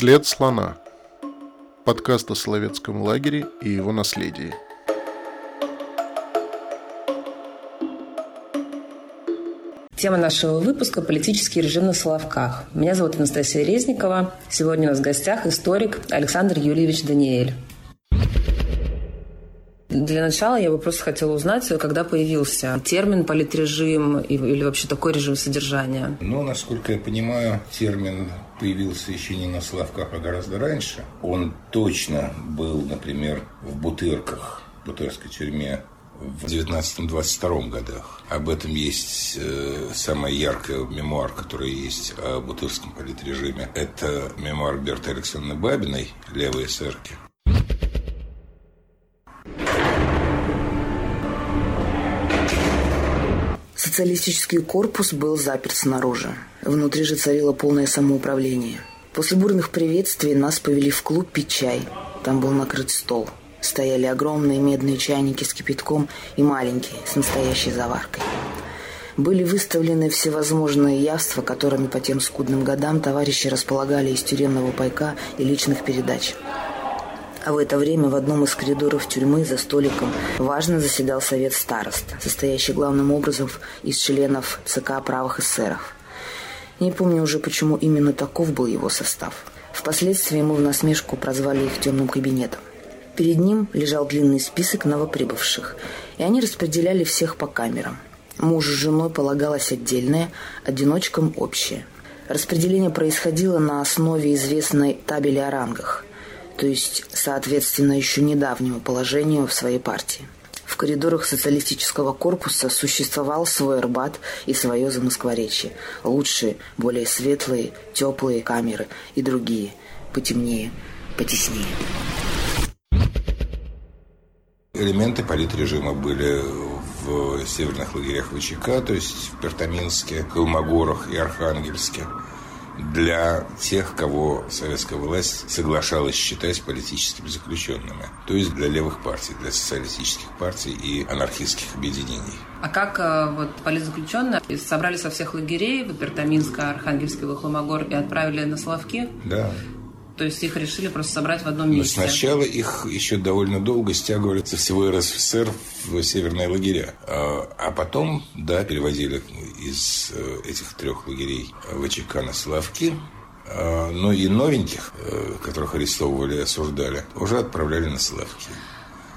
След слона. Подкаст о Соловецком лагере и его наследии. Тема нашего выпуска – политический режим на Соловках. Меня зовут Анастасия Резникова. Сегодня у нас в гостях историк Александр Юльевич Даниэль. Для начала я бы просто хотела узнать, когда появился термин политрежим или вообще такой режим содержания. Ну, насколько я понимаю, термин появился еще не на Славках, а гораздо раньше. Он точно был, например, в Бутырках, в Бутырской тюрьме в 19-22 годах. Об этом есть э, самая яркая мемуар, который есть о бутырском политрежиме. Это мемуар Берты Александровны Бабиной «Левые сэрки». Социалистический корпус был заперт снаружи. Внутри же царило полное самоуправление. После бурных приветствий нас повели в клуб пить чай. Там был накрыт стол. Стояли огромные медные чайники с кипятком и маленькие, с настоящей заваркой. Были выставлены всевозможные явства, которыми по тем скудным годам товарищи располагали из тюремного пайка и личных передач. А в это время в одном из коридоров тюрьмы за столиком важно заседал совет старост, состоящий главным образом из членов ЦК правых эсеров. Не помню уже, почему именно таков был его состав. Впоследствии мы в насмешку прозвали их темным кабинетом. Перед ним лежал длинный список новоприбывших, и они распределяли всех по камерам. Мужу с женой полагалось отдельное, одиночкам общее. Распределение происходило на основе известной табели о рангах – то есть, соответственно, еще недавнему положению в своей партии. Коридорах социалистического корпуса существовал свой Арбат и свое Замоскворечье. Лучшие, более светлые, теплые камеры и другие, потемнее, потеснее. Элементы политрежима были в северных лагерях ВЧК, то есть в Пертаминске, Калмогорах и Архангельске для тех, кого советская власть соглашалась считать политическими заключенными. То есть для левых партий, для социалистических партий и анархистских объединений. А как э, вот политзаключенные собрали со всех лагерей в Апертаминска, Архангельский, Вахломогор и отправили на Славки? Да. То есть их решили просто собрать в одном месте? Но сначала их еще довольно долго стягивали со всего РСФСР в северные лагеря. А, а потом, да, переводили из э, этих трех лагерей ВЧК на Славки. А, но и новеньких, э, которых арестовывали и осуждали, уже отправляли на Славки.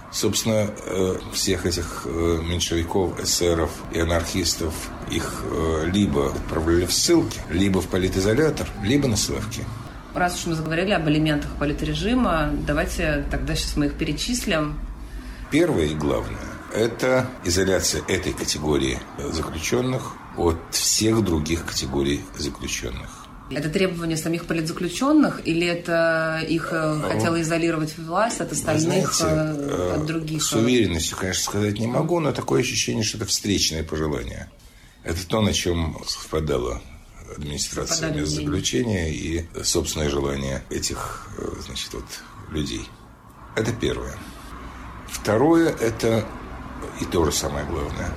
Собственно, э, всех этих меньшевиков, эсеров и анархистов их либо отправляли в ссылки, либо в политизолятор, либо на Славки. Раз уж мы заговорили об элементах политрежима, давайте тогда сейчас мы их перечислим. Первое и главное – это изоляция этой категории заключенных от всех других категорий заключенных. Это требование самих политзаключенных или это их э, хотела изолировать власть от остальных, знаете, э, от других? С уверенностью, конечно, сказать не могу, но такое ощущение, что это встречное пожелание. Это то, на чем совпадало администрация мест заключения и собственное желание этих э, значит, вот, людей. Это первое. Второе – это, и то же самое главное,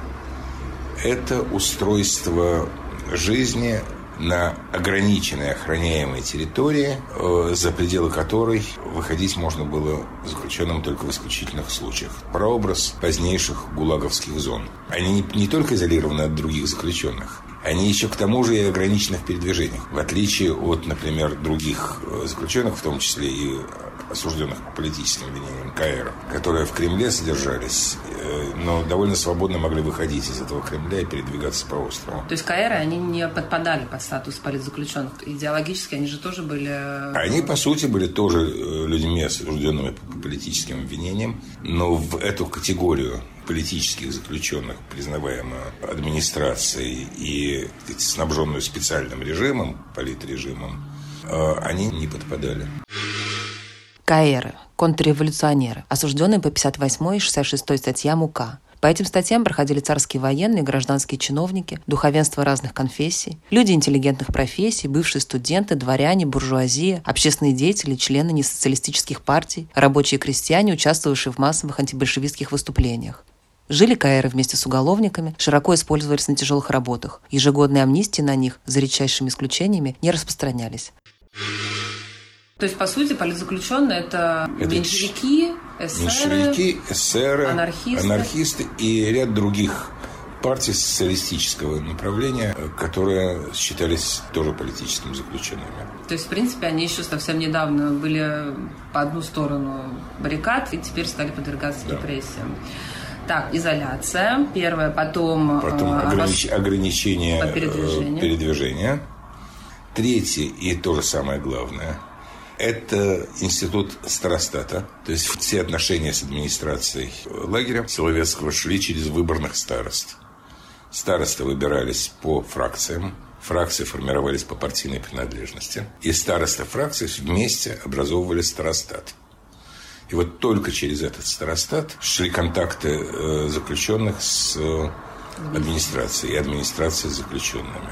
это устройство жизни на ограниченной охраняемой территории, э, за пределы которой выходить можно было заключенным только в исключительных случаях. Прообраз позднейших гулаговских зон. Они не только изолированы от других заключенных, они еще к тому же и ограничены в передвижениях. В отличие от, например, других э, заключенных, в том числе и осужденных по политическим обвинениям КР, которые в Кремле содержались, э, но довольно свободно могли выходить из этого Кремля и передвигаться по острову. То есть КР, они не подпадали под статус политзаключенных? Идеологически они же тоже были... Э, они, по сути, были тоже людьми, осужденными по политическим обвинениям, но в эту категорию политических заключенных, признаваемую администрацией и снабженную специальным режимом, политрежимом, э, они не подпадали. КАЭРы, контрреволюционеры, осужденные по 58 и 66 статьям УК. По этим статьям проходили царские военные, гражданские чиновники, духовенство разных конфессий, люди интеллигентных профессий, бывшие студенты, дворяне, буржуазия, общественные деятели, члены несоциалистических партий, рабочие крестьяне, участвовавшие в массовых антибольшевистских выступлениях. Жили каэры вместе с уголовниками, широко использовались на тяжелых работах. Ежегодные амнистии на них, за редчайшими исключениями, не распространялись. То есть, по сути, политзаключенные – это, это меньшевики, эсеры, меньшевики, эсеры, анархисты. анархисты и ряд других партий социалистического направления, которые считались тоже политическими заключенными. То есть, в принципе, они еще совсем недавно были по одну сторону баррикад и теперь стали подвергаться да. репрессиям. Так, изоляция. Первое, потом... Потом э, огранич... ограничение по передвижению. передвижения. Третье, и то же самое главное, это институт старостата. То есть все отношения с администрацией лагеря Соловецкого шли через выборных старост. Старосты выбирались по фракциям, фракции формировались по партийной принадлежности. И старосты фракций вместе образовывали старостат. И вот только через этот старостат шли контакты э, заключенных с э, администрацией и администрацией с заключенными.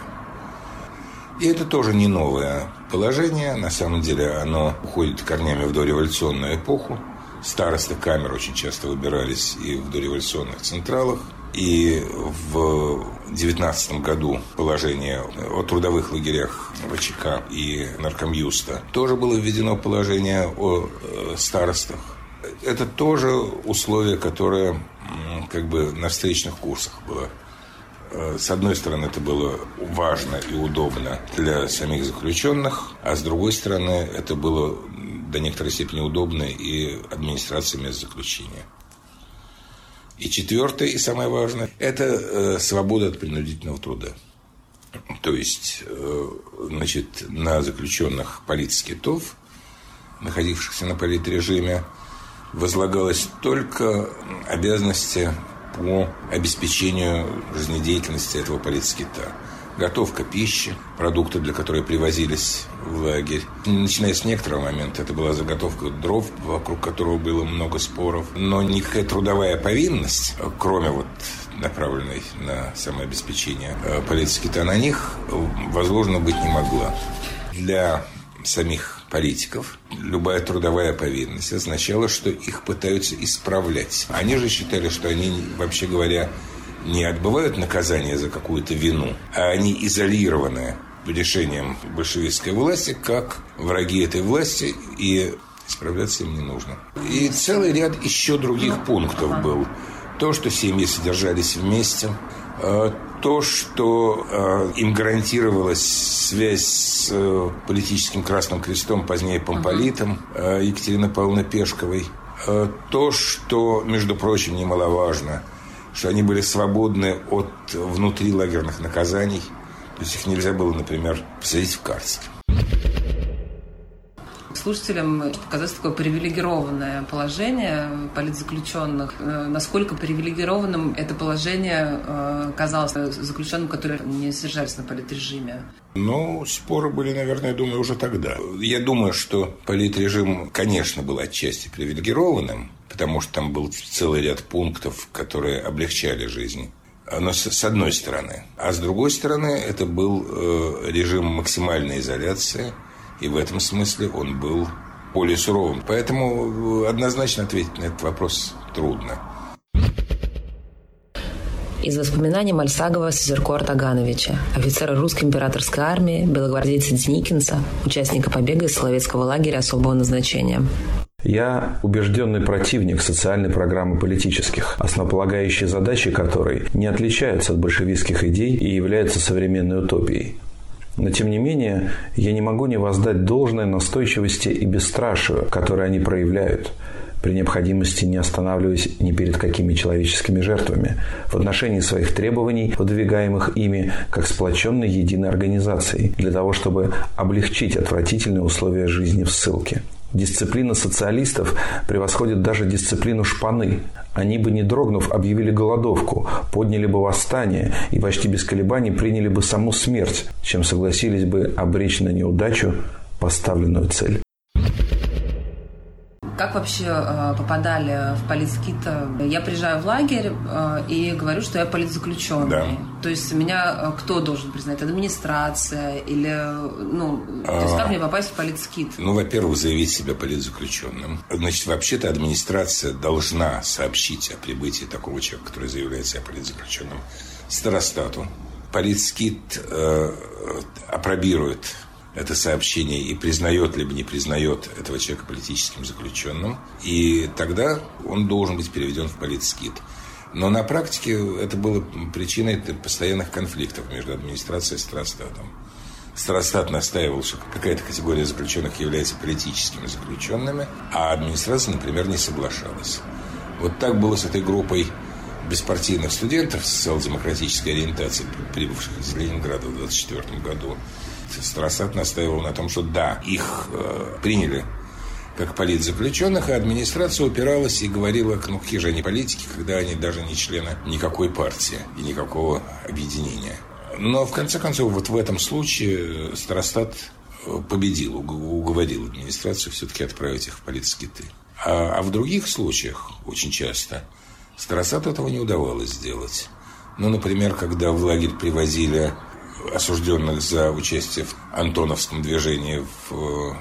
И это тоже не новое положение. На самом деле оно уходит корнями в дореволюционную эпоху. Старосты камер очень часто выбирались и в дореволюционных централах. И в 19 году положение о трудовых лагерях ВЧК и Наркомюста тоже было введено положение о э, старостах. Это тоже условие, которое как бы на встречных курсах было Э, с одной стороны, это было важно и удобно для самих заключенных, а с другой стороны, это было до некоторой степени удобно и администрации мест заключения. И четвертое, и самое важное, это э, свобода от принудительного труда. То есть, э, значит, на заключенных политскитов, находившихся на политрежиме, возлагалось только обязанности по обеспечению жизнедеятельности этого политскита. Готовка пищи, продукты, для которой привозились в лагерь. Начиная с некоторого момента, это была заготовка дров, вокруг которого было много споров. Но никакая трудовая повинность, кроме вот направленной на самообеспечение э, политскита, на них возложена быть не могла. Для самих политиков любая трудовая повинность означала, что их пытаются исправлять. Они же считали, что они, вообще говоря, не отбывают наказание за какую-то вину, а они изолированы решением большевистской власти как враги этой власти, и исправляться им не нужно. И целый ряд еще других пунктов был. То, что семьи содержались вместе, а то, что э, им гарантировалась связь с э, политическим Красным Крестом, позднее Помполитом, э, Екатерины Павловны Пешковой, то, что, между прочим, немаловажно, что они были свободны от внутрилагерных наказаний, то есть их нельзя было, например, посадить в карцер слушателям показать такое привилегированное положение политзаключенных. Э, насколько привилегированным это положение э, казалось заключенным, которые не содержались на политрежиме? Ну, споры были, наверное, я думаю, уже тогда. Я думаю, что политрежим, конечно, был отчасти привилегированным, потому что там был целый ряд пунктов, которые облегчали жизнь но с одной стороны. А с другой стороны, это был э, режим максимальной изоляции, и в этом смысле он был более суровым. Поэтому однозначно ответить на этот вопрос трудно. Из воспоминаний Мальсагова Сизерко Артагановича, офицера русской императорской армии, белогвардейца Деникинса, участника побега из Соловецкого лагеря особого назначения. Я убежденный противник социальной программы политических, основополагающие задачи которой не отличаются от большевистских идей и являются современной утопией. Но, тем не менее, я не могу не воздать должной настойчивости и бесстрашию, которые они проявляют, при необходимости не останавливаясь ни перед какими человеческими жертвами, в отношении своих требований, выдвигаемых ими как сплоченной единой организацией, для того, чтобы облегчить отвратительные условия жизни в ссылке. Дисциплина социалистов превосходит даже дисциплину шпаны. Они бы, не дрогнув, объявили голодовку, подняли бы восстание и почти без колебаний приняли бы саму смерть, чем согласились бы обречь на неудачу поставленную цель. Как вообще э, попадали в политскит? Я приезжаю в лагерь э, и говорю, что я политзаключенный. Да. То есть меня э, кто должен признать? Администрация или, ну, то есть как а. мне попасть в политскит? Ну, во-первых, заявить себя политзаключенным. Значит, вообще-то администрация должна сообщить о прибытии такого человека, который заявляет себя политзаключенным, старостату. Политскит э, апробирует это сообщение и признает либо не признает этого человека политическим заключенным. И тогда он должен быть переведен в политскит. Но на практике это было причиной постоянных конфликтов между администрацией и Страстатом. Страстат настаивал, что какая-то категория заключенных является политическими заключенными, а администрация, например, не соглашалась. Вот так было с этой группой беспартийных студентов социал-демократической ориентации, прибывших из Ленинграда в 1924 году. Страсат настаивал на том, что да, их э, приняли как политзаключенных, а администрация упиралась и говорила, ну какие же они политики, когда они даже не члены никакой партии и никакого объединения. Но в конце концов, вот в этом случае Старостат э, победил, уговорил администрацию все-таки отправить их в политскиты. А, а в других случаях, очень часто, Старостату этого не удавалось сделать. Ну, например, когда в лагерь привозили осужденных за участие в Антоновском движении в э,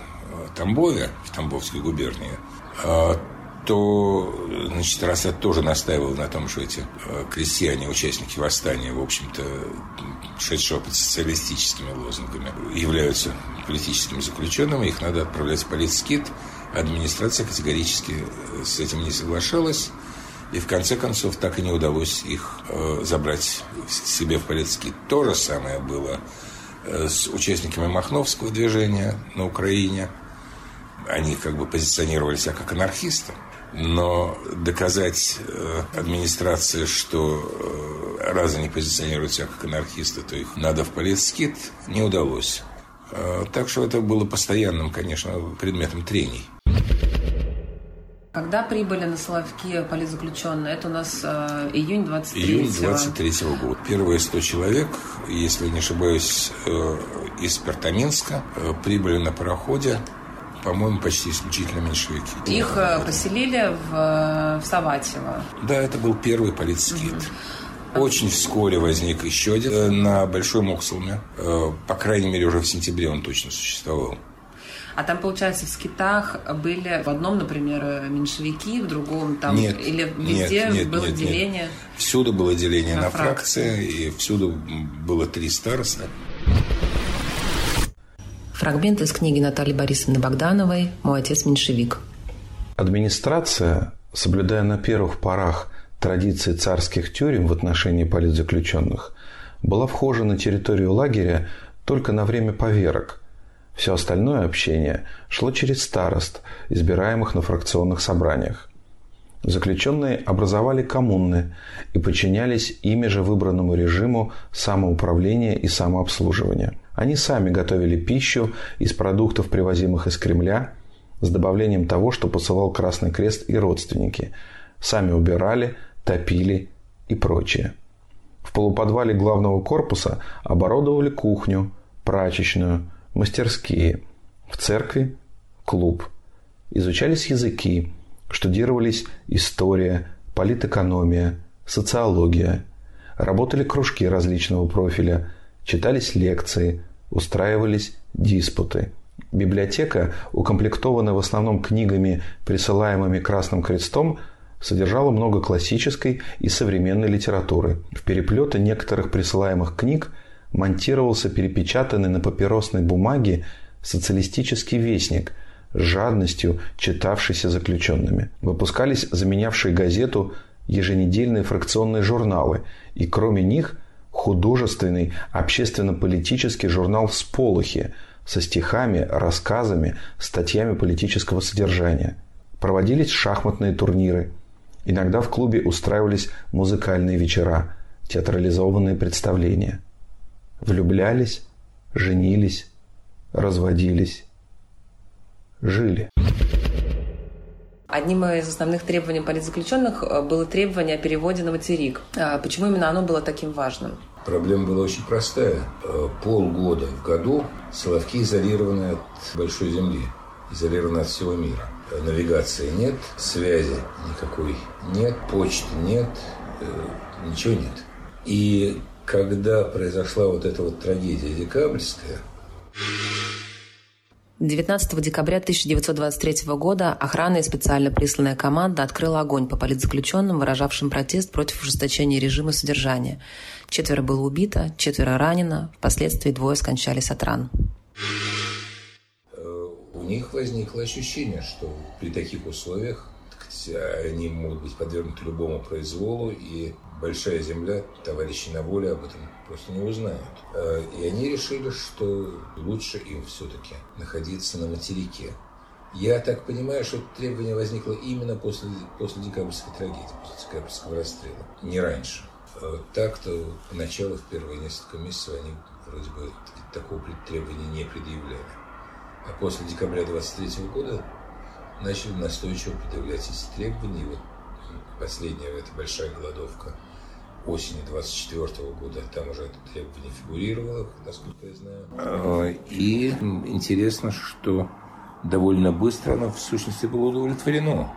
Тамбове, в Тамбовской губернии, а, то, значит, Рассад тоже настаивал на том, что эти э, крестьяне, участники восстания, в общем-то, шедшего под социалистическими лозунгами, являются политическими заключенными, их надо отправлять в политскит. Администрация категорически э, с этим не соглашалась. И в конце концов так и не удалось их э, забрать себе в политскит. То же самое было э, с участниками Махновского движения на Украине. Они как бы позиционировали себя как анархисты. Но доказать э, администрации, что э, раз они позиционируют себя как анархисты, то их надо в политскит, не удалось. Так что это было постоянным, конечно, предметом трений. Когда прибыли на Соловки политзаключенные? Это у нас э, июнь 23 -го. Июнь 23 -го года. Первые 100 человек, если не ошибаюсь, э, из Пертаминска э, прибыли на пароходе по-моему, почти исключительно меньшевики. Их э, поселили в, э, в Саватьево. Да, это был первый политскит. Угу. Очень вскоре возник еще один э, на Большой Моксулме. По крайней мере, уже в сентябре он точно существовал. А там, получается, в скитах были в одном, например, меньшевики, в другом там... Нет, или везде нет, нет, было нет, деление? Нет. Всюду было деление на, на фракции. фракции, и всюду было три староста. Фрагмент из книги Натальи Борисовны Богдановой «Мой отец меньшевик». Администрация, соблюдая на первых порах традиции царских тюрем в отношении политзаключенных, была вхожа на территорию лагеря только на время поверок. Все остальное общение шло через старост, избираемых на фракционных собраниях. Заключенные образовали коммуны и подчинялись ими же выбранному режиму самоуправления и самообслуживания. Они сами готовили пищу из продуктов, привозимых из Кремля, с добавлением того, что посылал Красный Крест и родственники. Сами убирали, топили и прочее. В полуподвале главного корпуса оборудовали кухню, прачечную, мастерские. В церкви – клуб. Изучались языки – штудировались история, политэкономия, социология, работали кружки различного профиля, читались лекции, устраивались диспуты. Библиотека, укомплектованная в основном книгами, присылаемыми Красным Крестом, содержала много классической и современной литературы. В переплеты некоторых присылаемых книг монтировался перепечатанный на папиросной бумаге социалистический вестник – с жадностью читавшийся заключенными. Выпускались заменявшие газету еженедельные фракционные журналы, и кроме них художественный общественно-политический журнал «Сполохи» со стихами, рассказами, статьями политического содержания. Проводились шахматные турниры. Иногда в клубе устраивались музыкальные вечера, театрализованные представления. Влюблялись, женились, разводились жили. Одним из основных требований политзаключенных э, было требование о переводе на материк. А почему именно оно было таким важным? Проблема была очень простая. Э, полгода в году Соловки изолированы от большой земли, изолированы от всего мира. Навигации нет, связи никакой нет, почты нет, э, ничего нет. И когда произошла вот эта вот трагедия декабрьская, 19 декабря 1923 года охрана и специально присланная команда открыла огонь по политзаключенным, выражавшим протест против ужесточения режима содержания. Четверо было убито, четверо ранено, впоследствии двое скончались от ран. у них возникло ощущение, что при таких условиях они могут быть подвергнуты любому произволу, и большая земля, товарищи на воле об этом просто не узнают. Э, и они решили, что лучше им все-таки находиться на материке. Я так понимаю, что это требование возникло именно после, после декабрьской трагедии, после декабрьского расстрела, не раньше. Э, так-то поначалу, в первые несколько месяцев, они вроде бы такого требования не предъявляли. А после декабря 23 года начали настойчиво предъявлять эти требования. И вот последняя, это большая голодовка осени 24 года, там уже это требование фигурировало, насколько я знаю. А, и интересно, что довольно быстро оно в сущности было удовлетворено.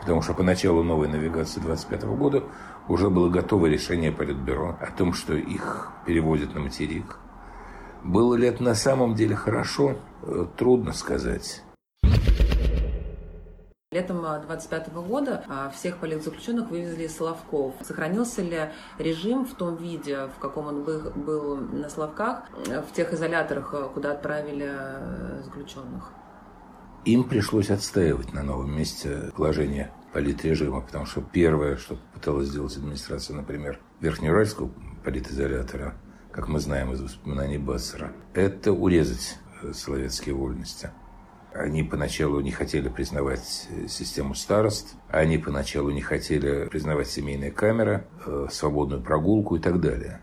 Потому что поначалу новой навигации 25 года уже было готово решение Политбюро о том, что их переводят на материк. Было ли это на самом деле хорошо, э, трудно сказать. Летом 25 года а, всех политзаключенных вывезли из Соловков. Сохранился ли режим в том виде, в каком он был на Соловках, в тех изоляторах, куда отправили заключенных? Им пришлось отстаивать на новом месте положение политрежима, потому что первое, что пыталась сделать администрация, например, Верхнеуральского политизолятора, как мы знаем из воспоминаний Бассера, это урезать э, словецкие вольности. Они поначалу не хотели признавать э, систему старост, они поначалу не хотели признавать семейные камеры, э, свободную прогулку и так далее.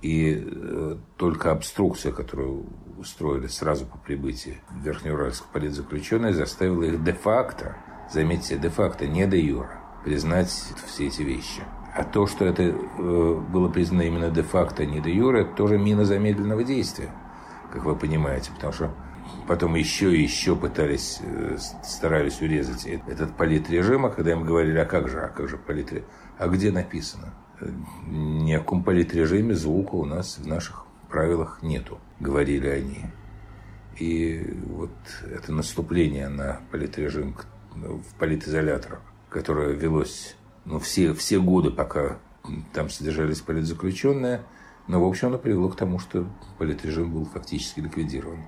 И э, только обструкция, которую устроили сразу по прибытии в Верхнеуральск политзаключенные, заставила их де-факто, заметьте, де-факто, не де юра, признать все эти вещи. А то, что это было признано именно де-факто, не де юра, это тоже мина замедленного действия, как вы понимаете, потому что потом еще и еще пытались, э, старались урезать этот политрежим, а когда им говорили, а как же, а как же политрежим, а где написано? ни о каком политрежиме звука у нас в наших правилах нету, говорили они. И вот это наступление на политрежим в политизоляторах, которое велось ну, все, все годы, пока там содержались политзаключенные, но, в общем, оно привело к тому, что политрежим был фактически ликвидирован.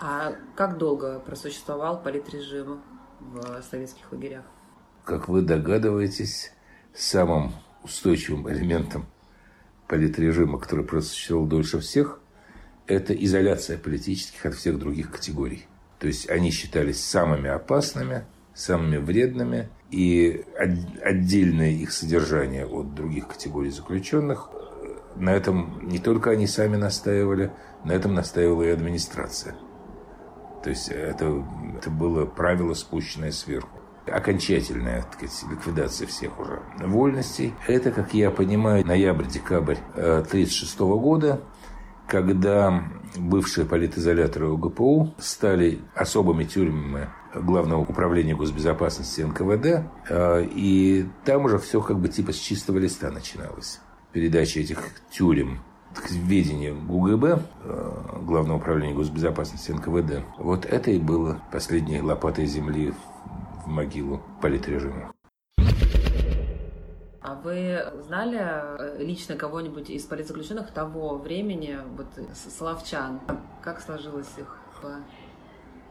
А как долго просуществовал политрежим в советских лагерях? Как вы догадываетесь, самым устойчивым элементом политрежима, который просуществовал дольше всех, это изоляция политических от всех других категорий. То есть они считались самыми опасными, самыми вредными, и отдельное их содержание от других категорий заключенных, на этом не только они сами настаивали, на этом настаивала и администрация. То есть это, это было правило, спущенное сверху окончательная так сказать, ликвидация всех уже вольностей. Это, как я понимаю, ноябрь-декабрь 1936 э, года, когда бывшие политизоляторы УГПУ стали особыми тюрьмами Главного управления госбезопасности НКВД, э, и там уже все как бы типа с чистого листа начиналось. Передача этих тюрем к ведению ГУГБ, э, Главного управления госбезопасности НКВД, вот это и было последней лопатой земли в могилу политрежима. А вы знали э, лично кого-нибудь из политзаключенных того времени, вот славчан? Как сложилось их?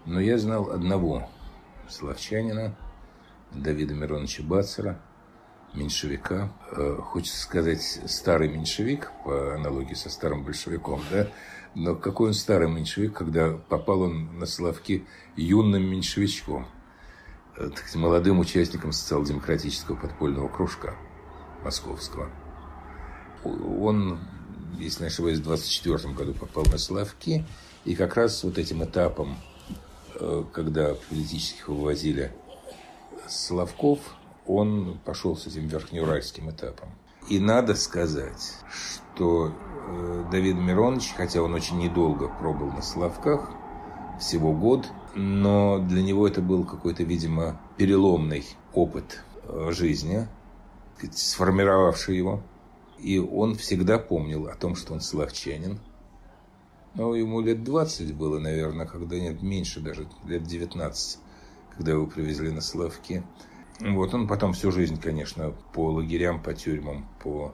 Ну, я знал одного славчанина, Давида Мироновича Бацера, меньшевика. Э, хочется сказать, старый меньшевик, по аналогии со старым большевиком, да? Но какой он старый меньшевик, когда попал он на Славки юным меньшевичком – так сказать, молодым участником социал-демократического подпольного кружка московского. Он, если не ошибаюсь, в 24 году попал на Славки, и как раз вот этим этапом, э, когда политических вывозили Славков, он пошел с этим верхнеуральским этапом. И надо сказать, что э, Давид Миронович, хотя он очень недолго пробыл на Славках, всего год, но для него это был какой-то, видимо, переломный опыт э, жизни, сформировавший его. И он всегда помнил о том, что он славчанин. Но ему лет 20 было, наверное, когда нет, меньше даже, лет 19, когда его привезли на Славки. Вот он потом всю жизнь, конечно, по лагерям, по тюрьмам, по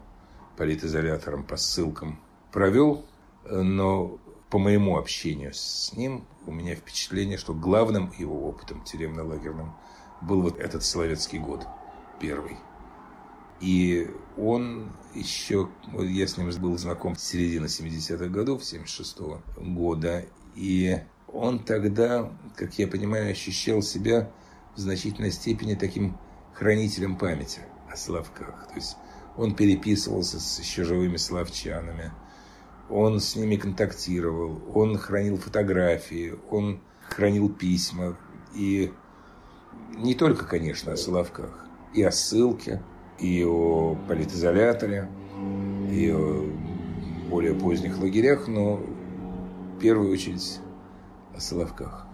политизоляторам, по ссылкам провел, но по моему общению с ним, у меня впечатление, что главным его опытом тюремно-лагерным был вот этот Соловецкий год, первый. И он еще, я с ним был знаком с середины 70-х годов, 76 -го года, и он тогда, как я понимаю, ощущал себя в значительной степени таким хранителем памяти о Славках. То есть он переписывался с еще живыми славчанами, он с ними контактировал, он хранил фотографии, он хранил письма. И не только, конечно, о Соловках, и о ссылке, и о политизоляторе, и о более поздних лагерях, но в первую очередь о Соловках.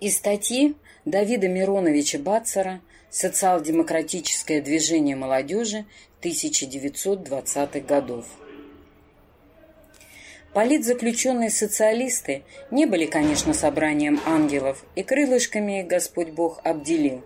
Из статьи Давида Мироновича Бацера «Социал-демократическое движение молодежи 1920-х годов». Политзаключенные социалисты не были, конечно, собранием ангелов, и крылышками их Господь Бог обделил.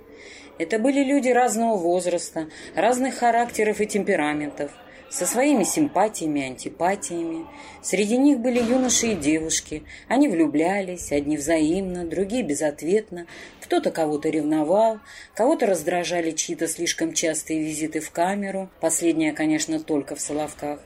Это были люди разного возраста, разных характеров и темпераментов – со своими симпатиями и антипатиями. Среди них были юноши и девушки. Они влюблялись, одни взаимно, другие безответно. Кто-то кого-то ревновал, кого-то раздражали чьи-то слишком частые визиты в камеру. Последнее, конечно, только в Соловках.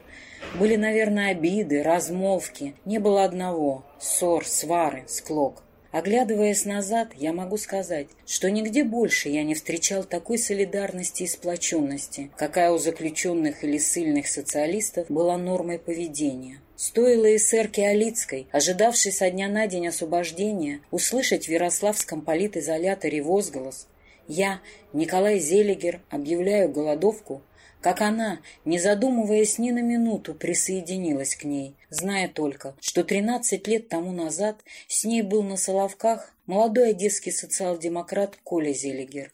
Были, наверное, обиды, размолвки. Не было одного – ссор, свары, склок. Оглядываясь назад, я могу сказать, что нигде больше я не встречал такой солидарности и сплоченности, какая у заключенных или сильных социалистов была нормой поведения. Стоило эсерке Алицкой, ожидавшей со дня на день освобождения, услышать в Ярославском политизоляторе возглас «Я, Николай Зелегер, объявляю голодовку», как она, не задумываясь ни на минуту, присоединилась к ней, зная только, что 13 лет тому назад с ней был на Соловках молодой одесский социал-демократ Коля Зелегер.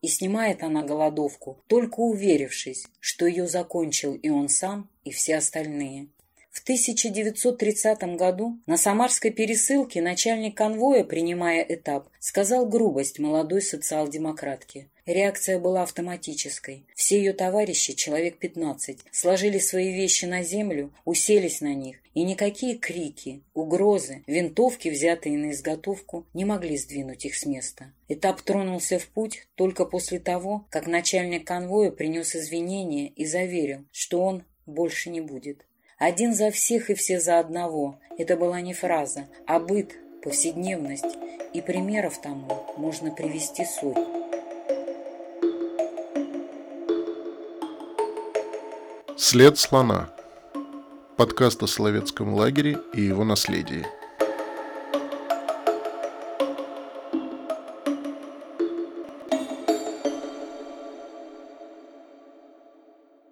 И снимает она голодовку, только уверившись, что ее закончил и он сам, и все остальные. В 1930 году на Самарской пересылке начальник конвоя, принимая этап, сказал грубость молодой социал-демократке. Реакция была автоматической. Все ее товарищи, человек 15, сложили свои вещи на землю, уселись на них, и никакие крики, угрозы, винтовки, взятые на изготовку, не могли сдвинуть их с места. Этап тронулся в путь только после того, как начальник конвоя принес извинения и заверил, что он больше не будет. Один за всех и все за одного. Это была не фраза, а быт, повседневность. И примеров тому можно привести сотни. След слона. Подкаст о Соловецком лагере и его наследии.